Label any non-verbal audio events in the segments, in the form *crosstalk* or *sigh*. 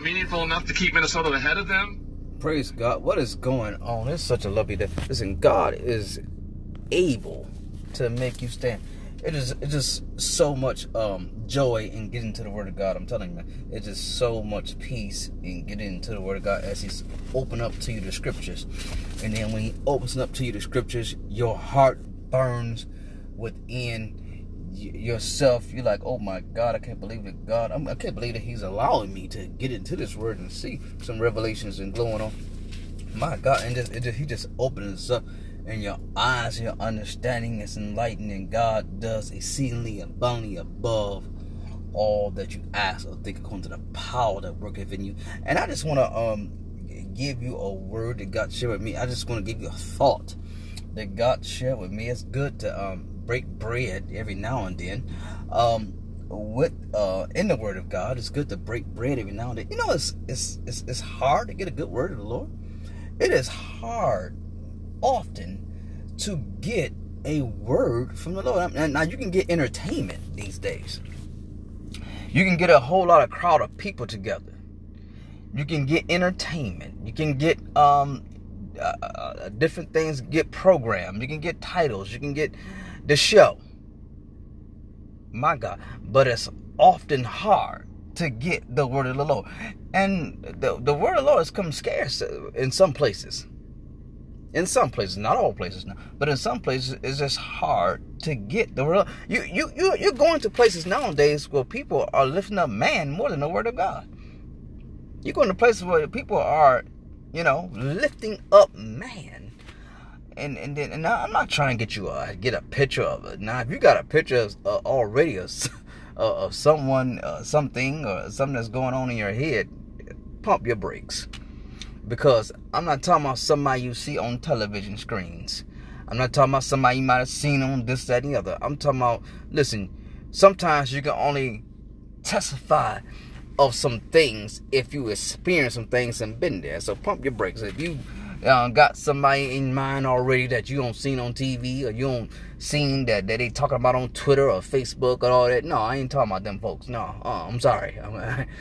meaningful enough to keep Minnesota ahead of them. Praise God. What is going on? It's such a lovely day. Listen, God is able to make you stand. It is it's just so much um, joy in getting to the Word of God. I'm telling you, man. it's just so much peace in getting into the Word of God as He's open up to you the Scriptures, and then when He opens up to you the Scriptures, your heart burns within yourself. You're like, oh my God, I can't believe that God, I'm, I can not believe that He's allowing me to get into this Word and see some revelations and glowing on. My God, and just, just He just opens up and your eyes, your understanding is enlightened, and God does exceedingly abundantly above all that you ask or think according to the power that worketh in you. And I just want to um give you a word that God shared with me. I just want to give you a thought that God shared with me. It's good to um break bread every now and then. Um with uh in the word of God, it's good to break bread every now and then. You know, it's it's it's, it's hard to get a good word of the Lord. It is hard often to get a word from the Lord. Now you can get entertainment these days. You can get a whole lot of crowd of people together. You can get entertainment. You can get um, uh, uh, different things. Get programmed. You can get titles. You can get the show. My God, but it's often hard to get the word of the Lord, and the the word of the Lord has come scarce in some places in some places, not all places now, but in some places it's just hard to get the word. You you you you're going to places nowadays where people are lifting up man more than the word of God. You're going to places where people are, you know, lifting up man. And and then and I'm not trying to get you uh, get a picture of it. Now, if you got a picture of, uh, already of, *laughs* of someone, uh, something, or something that's going on in your head, pump your brakes because I'm not talking about somebody you see on television screens. I'm not talking about somebody you might have seen on this, that, and the other. I'm talking about, listen, sometimes you can only testify of some things if you experience some things and been there. So pump your brakes. If you uh, got somebody in mind already that you don't seen on TV or you don't seen that, that they talking about on Twitter or Facebook or all that. No, I ain't talking about them folks. No, uh, I'm sorry.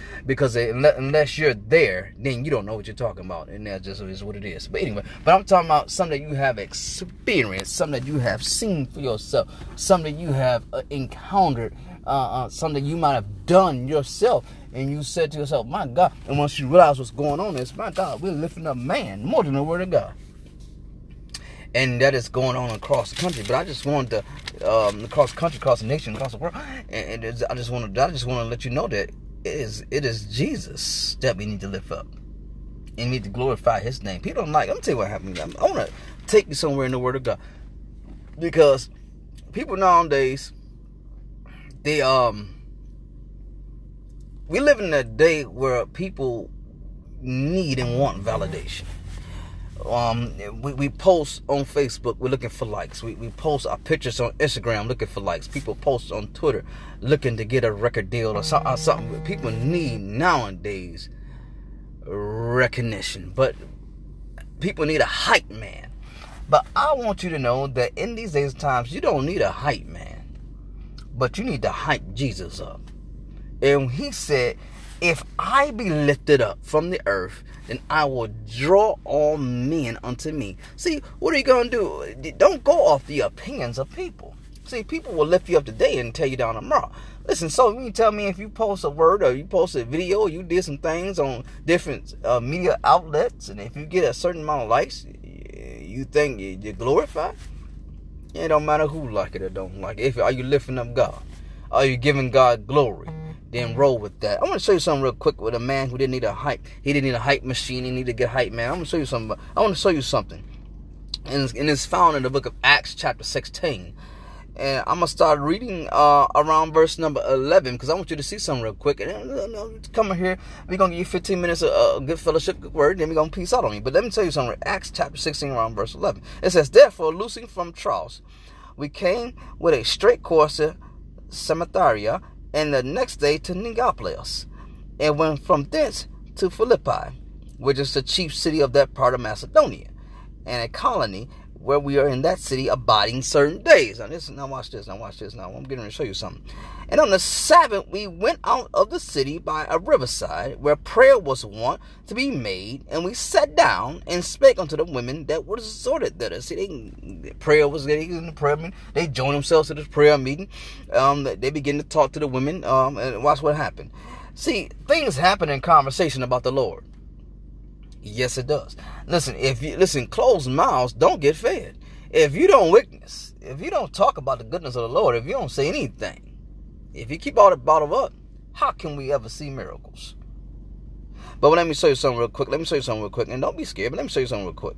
*laughs* because unless you're there, then you don't know what you're talking about. And that just is what it is. But anyway, but I'm talking about something that you have experienced, something that you have seen for yourself, something that you have uh, encountered, uh, uh, something you might have done yourself and you said to yourself, my God, and once you realize what's going on is, my God, we're lifting up man more than the word of God. And that is going on across the country. But I just wanted to, um, across the country, across the nation, across the world, and, I just wanted, I just want to let you know that it is, it is Jesus that we need to lift up and we need to glorify His name. People don't like. I'm tell you what happened. I want to take you somewhere in the Word of God because people nowadays they um we live in a day where people need and want validation. Um, we, we post on Facebook, we're looking for likes. We, we post our pictures on Instagram looking for likes. People post on Twitter looking to get a record deal or, so, or something. People need nowadays recognition, but people need a hype man. But I want you to know that in these days and times, you don't need a hype man, but you need to hype Jesus up. And he said, If I be lifted up from the earth, then I will draw all men unto me. See, what are you going to do? Don't go off the opinions of people. See, people will lift you up today and tear you down tomorrow. Listen, so you tell me if you post a word or you post a video, or you did some things on different uh, media outlets, and if you get a certain amount of likes, you think you're glorified. It don't matter who like it or don't like it. If are you lifting up God? Are you giving God glory? Then roll with that. I want to show you something real quick with a man who didn't need a hype. He didn't need a hype machine. He needed to get hype, man. I'm to show you something. I want to show you something. And, and it's found in the book of Acts, chapter 16. And I'm to start reading uh, around verse number 11 because I want you to see something real quick. And uh, come here. We're to give you 15 minutes of uh, good fellowship, good word. Then we're to peace out on you. But let me tell you something. Acts chapter 16, around verse 11. It says, Therefore, loosing from Troas, we came with a straight course to Samothracia and the next day to Neapolis, and went from thence to Philippi, which is the chief city of that part of Macedonia, and a colony where we are in that city abiding certain days. Now, this, now watch this. Now watch this. Now I'm getting to show you something. And on the Sabbath, we went out of the city by a riverside where prayer was wont to be made, and we sat down and spake unto the women that were assorted there. See, they, prayer was getting in the prayer meeting. They joined themselves to this prayer meeting. Um, they begin to talk to the women, um, and watch what happened. See, things happen in conversation about the Lord. Yes, it does. Listen, if you listen, closed mouths don't get fed. If you don't witness, if you don't talk about the goodness of the Lord, if you don't say anything, if you keep all that bottled up, how can we ever see miracles? But let me show you something real quick. Let me show you something real quick. And don't be scared, but let me show you something real quick.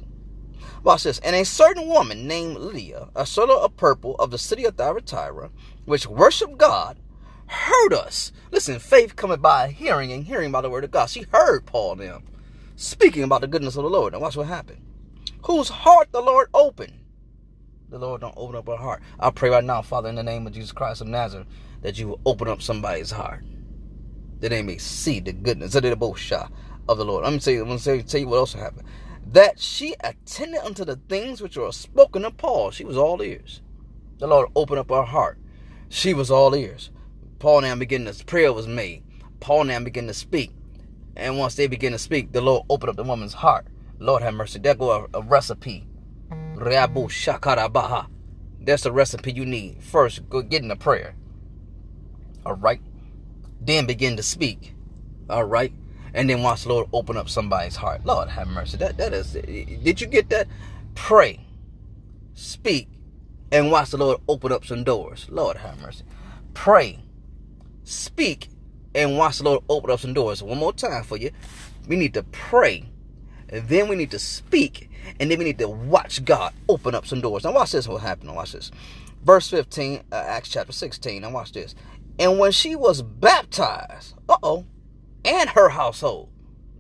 Watch this. And a certain woman named Lydia, a seller of purple of the city of Thyatira, which worshiped God, heard us. Listen, faith coming by hearing and hearing by the word of God. She heard Paul them speaking about the goodness of the Lord. Now watch what happened. Whose heart the Lord opened. The Lord don't open up her heart. I pray right now, Father, in the name of Jesus Christ of Nazareth, that you will open up somebody's heart. That they may see the goodness of the Bosha of the Lord. Let me tell you, let me tell you what else happened. That she attended unto the things which were spoken of Paul. She was all ears. The Lord opened up her heart. She was all ears. Paul now began to prayer was made. Paul now began to speak. And once they begin to speak, the Lord opened up the woman's heart. Lord have mercy. There go a, a recipe. Reabu shakarabaha. That's the recipe you need. First, go get in the prayer. All right. Then begin to speak. All right. And then watch the Lord open up somebody's heart. Lord have mercy. That that is. Did you get that? Pray, speak, and watch the Lord open up some doors. Lord have mercy. Pray, speak, and watch the Lord open up some doors. One more time for you. We need to pray, and then we need to speak, and then we need to watch God open up some doors. Now watch this. What happened? Watch this. Verse 15, uh, Acts chapter 16. Now watch this. And when she was baptized, uh oh, and her household,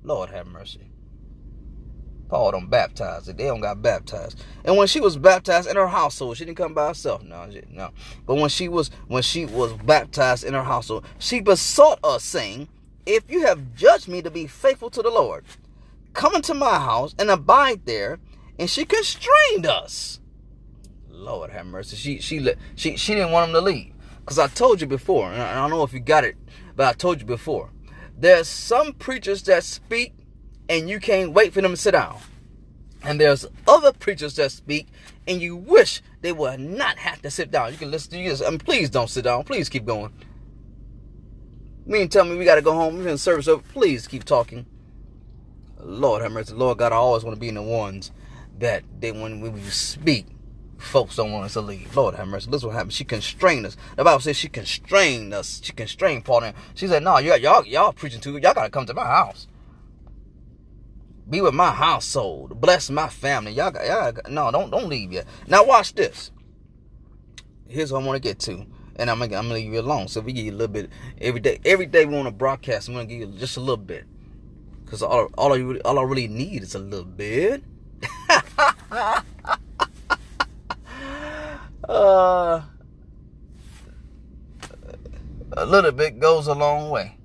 Lord have mercy. Paul don't baptize it. They don't got baptized. And when she was baptized in her household, she didn't come by herself. No, no. But when she was when she was baptized in her household, she besought us, saying, If you have judged me to be faithful to the Lord, come into my house and abide there. And she constrained us. Lord have mercy. She she she she didn't want him to leave. Because I told you before, and I don't know if you got it, but I told you before. There's some preachers that speak and you can't wait for them to sit down. And there's other preachers that speak, and you wish they would not have to sit down. You can listen to you. I mean, um, please don't sit down. Please keep going. Me and tell me we got to go home. We're in service over. Please keep talking. Lord have mercy. Lord God, I always want to be in the ones that they when we speak, folks don't want us to leave. Lord have mercy. This is what happened. She constrained us. The Bible says she constrained us. She constrained Paul. She said, "No, y'all, y'all, y'all preaching to. Y'all got to come to my house." Be with my household. Bless my family. Y'all got, y'all got, no, don't don't leave yet. Now watch this. Here's what I want to get to. And I'm gonna, I'm gonna leave you alone. So we give you a little bit every day. Every day we want to broadcast. I'm gonna give you just a little bit. Cause all all I really, all I really need is a little bit. *laughs* uh, a little bit goes a long way.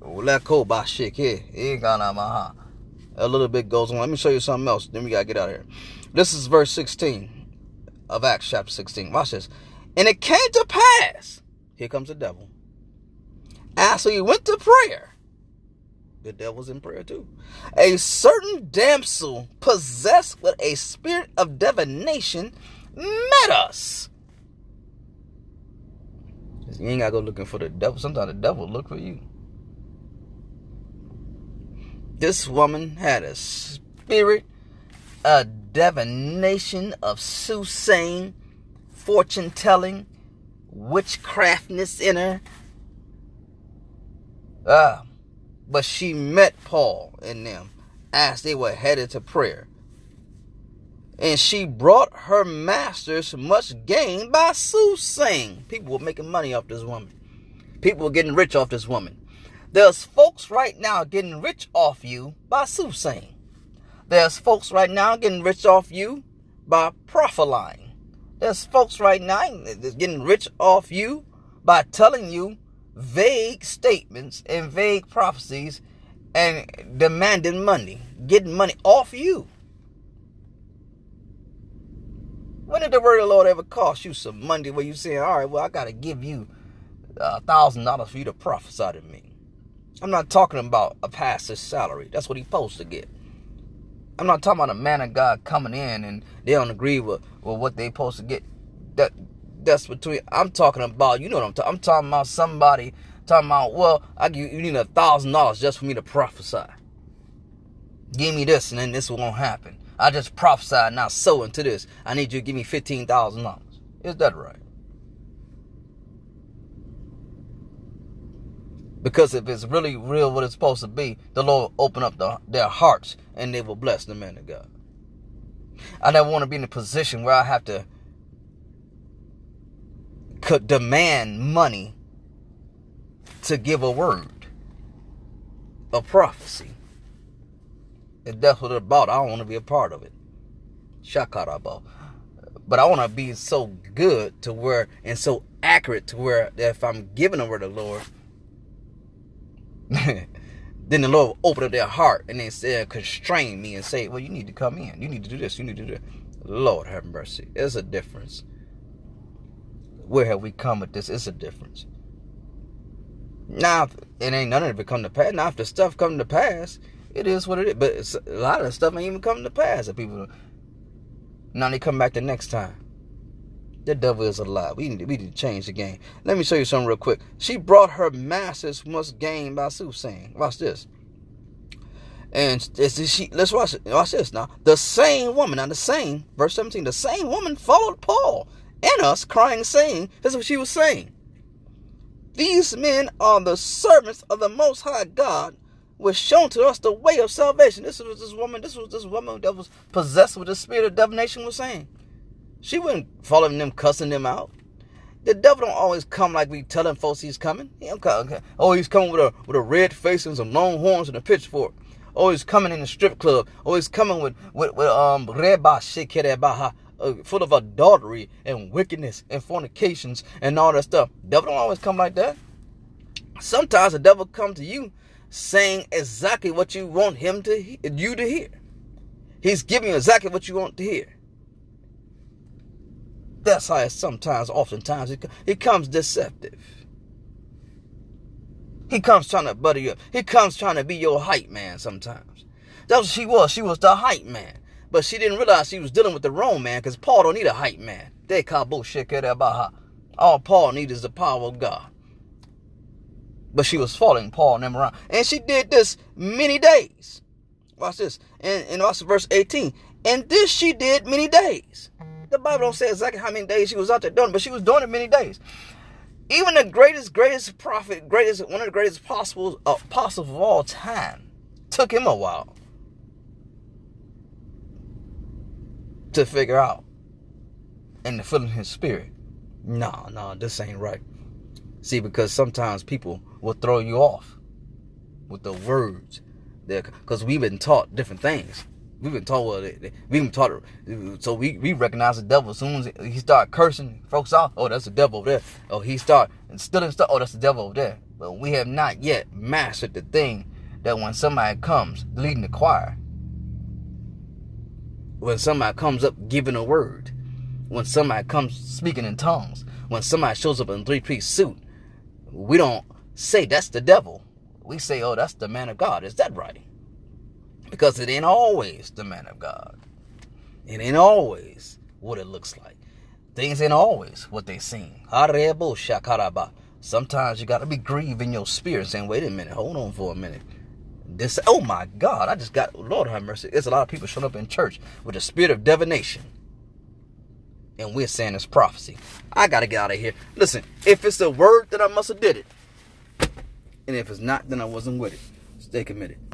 Let go by shit here. It ain't gonna my heart a little bit goes on. Let me show you something else. Then we gotta get out of here. This is verse 16 of Acts chapter 16. Watch this. And it came to pass. Here comes the devil. After he went to prayer, the devil's in prayer too. A certain damsel possessed with a spirit of divination met us. You ain't gotta go looking for the devil. Sometimes the devil look for you. This woman had a spirit, a divination of soothsaying, fortune telling, witchcraftness in her. Ah, but she met Paul and them as they were headed to prayer. And she brought her masters much gain by soothsaying. People were making money off this woman. People were getting rich off this woman. There's folks right now getting rich off you by soothsaying. There's folks right now getting rich off you by prophesying. There's folks right now getting rich off you by telling you vague statements and vague prophecies and demanding money, getting money off you. When did the word of the Lord ever cost you some money where you saying, all right, well, I got to give you a thousand dollars for you to prophesy to me? I'm not talking about a pastor's salary. That's what he's supposed to get. I'm not talking about a man of God coming in and they don't agree with, with what they're supposed to get. That that's between. I'm talking about. You know what I'm talking. I'm talking about somebody talking about. Well, I give you need a thousand dollars just for me to prophesy. Give me this, and then this won't happen. I just prophesied, now sow into this. I need you to give me fifteen thousand dollars. Is that right? Because if it's really real what it's supposed to be, the Lord open up the, their hearts and they will bless the man of God. I never want to be in a position where I have to could demand money to give a word, a prophecy. If that's what it's about, I don't want to be a part of it. Shakarabo. But I want to be so good to where and so accurate to where if I'm giving a word of the Lord, then the Lord will open up their heart and then say, constrain me and say, well, you need to come in. You need to do this. You need to do that. Lord have mercy. There's a difference. Where have we come with this? It's a difference. Now, it ain't none of it come to pass. Now, if the stuff come to pass, it is what it is. But a lot of the stuff ain't even come to pass. That people, now they come back the next time. The devil is alive. We need, we need to change the game. Let me show you something real quick. She brought her masses must gain by soothsaying. Watch this. And she let's watch it. Watch this now. The same woman, now the same, verse 17, the same woman followed Paul and us, crying, saying, This is what she was saying. These men are the servants of the most high God, was shown to us the way of salvation. This was this woman, this was this woman that was possessed with the spirit of divination was saying. She wasn't following them, cussing them out. The devil don't always come like we telling folks he's coming. He come, oh, he's coming with a with a red face and some long horns and a pitchfork. Oh, he's coming in the strip club. Oh, he's coming with with, with um reba shikerebaha, uh, full of adultery and wickedness and fornications and all that stuff. Devil don't always come like that. Sometimes the devil come to you saying exactly what you want him to you to hear. He's giving you exactly what you want to hear. That's how it sometimes, oftentimes, it, it comes deceptive. He comes trying to butter you up. He comes trying to be your hype man sometimes. That's what she was. She was the hype man. But she didn't realize she was dealing with the wrong man because Paul don't need a hype man. They call bullshit about her. All Paul needs is the power of God. But she was following Paul and them around. And she did this many days. Watch this. And, and watch verse 18. And this she did many days. The Bible don't say exactly how many days she was out there doing, but she was doing it many days. Even the greatest, greatest prophet, greatest, one of the greatest uh, apostles of all time, took him a while to figure out and to fill in his spirit. No, no, this ain't right. See, because sometimes people will throw you off with the words, because we've been taught different things. We've been taught well, we've been taught so we, we recognize the devil as soon as he start cursing folks out. Oh, that's the devil over there. Oh, he start stealing stuff. Oh, that's the devil over there. But we have not yet mastered the thing that when somebody comes leading the choir, when somebody comes up giving a word, when somebody comes speaking in tongues, when somebody shows up in three piece suit, we don't say that's the devil. We say, oh, that's the man of God. Is that right? Because it ain't always the man of God. It ain't always what it looks like. Things ain't always what they seem. Sometimes you got to be grieved in your spirit saying, wait a minute, hold on for a minute. This, oh my God, I just got, Lord have mercy. There's a lot of people showing up in church with a spirit of divination. And we're saying it's prophecy. I got to get out of here. Listen, if it's a word, then I must have did it. And if it's not, then I wasn't with it. Stay committed.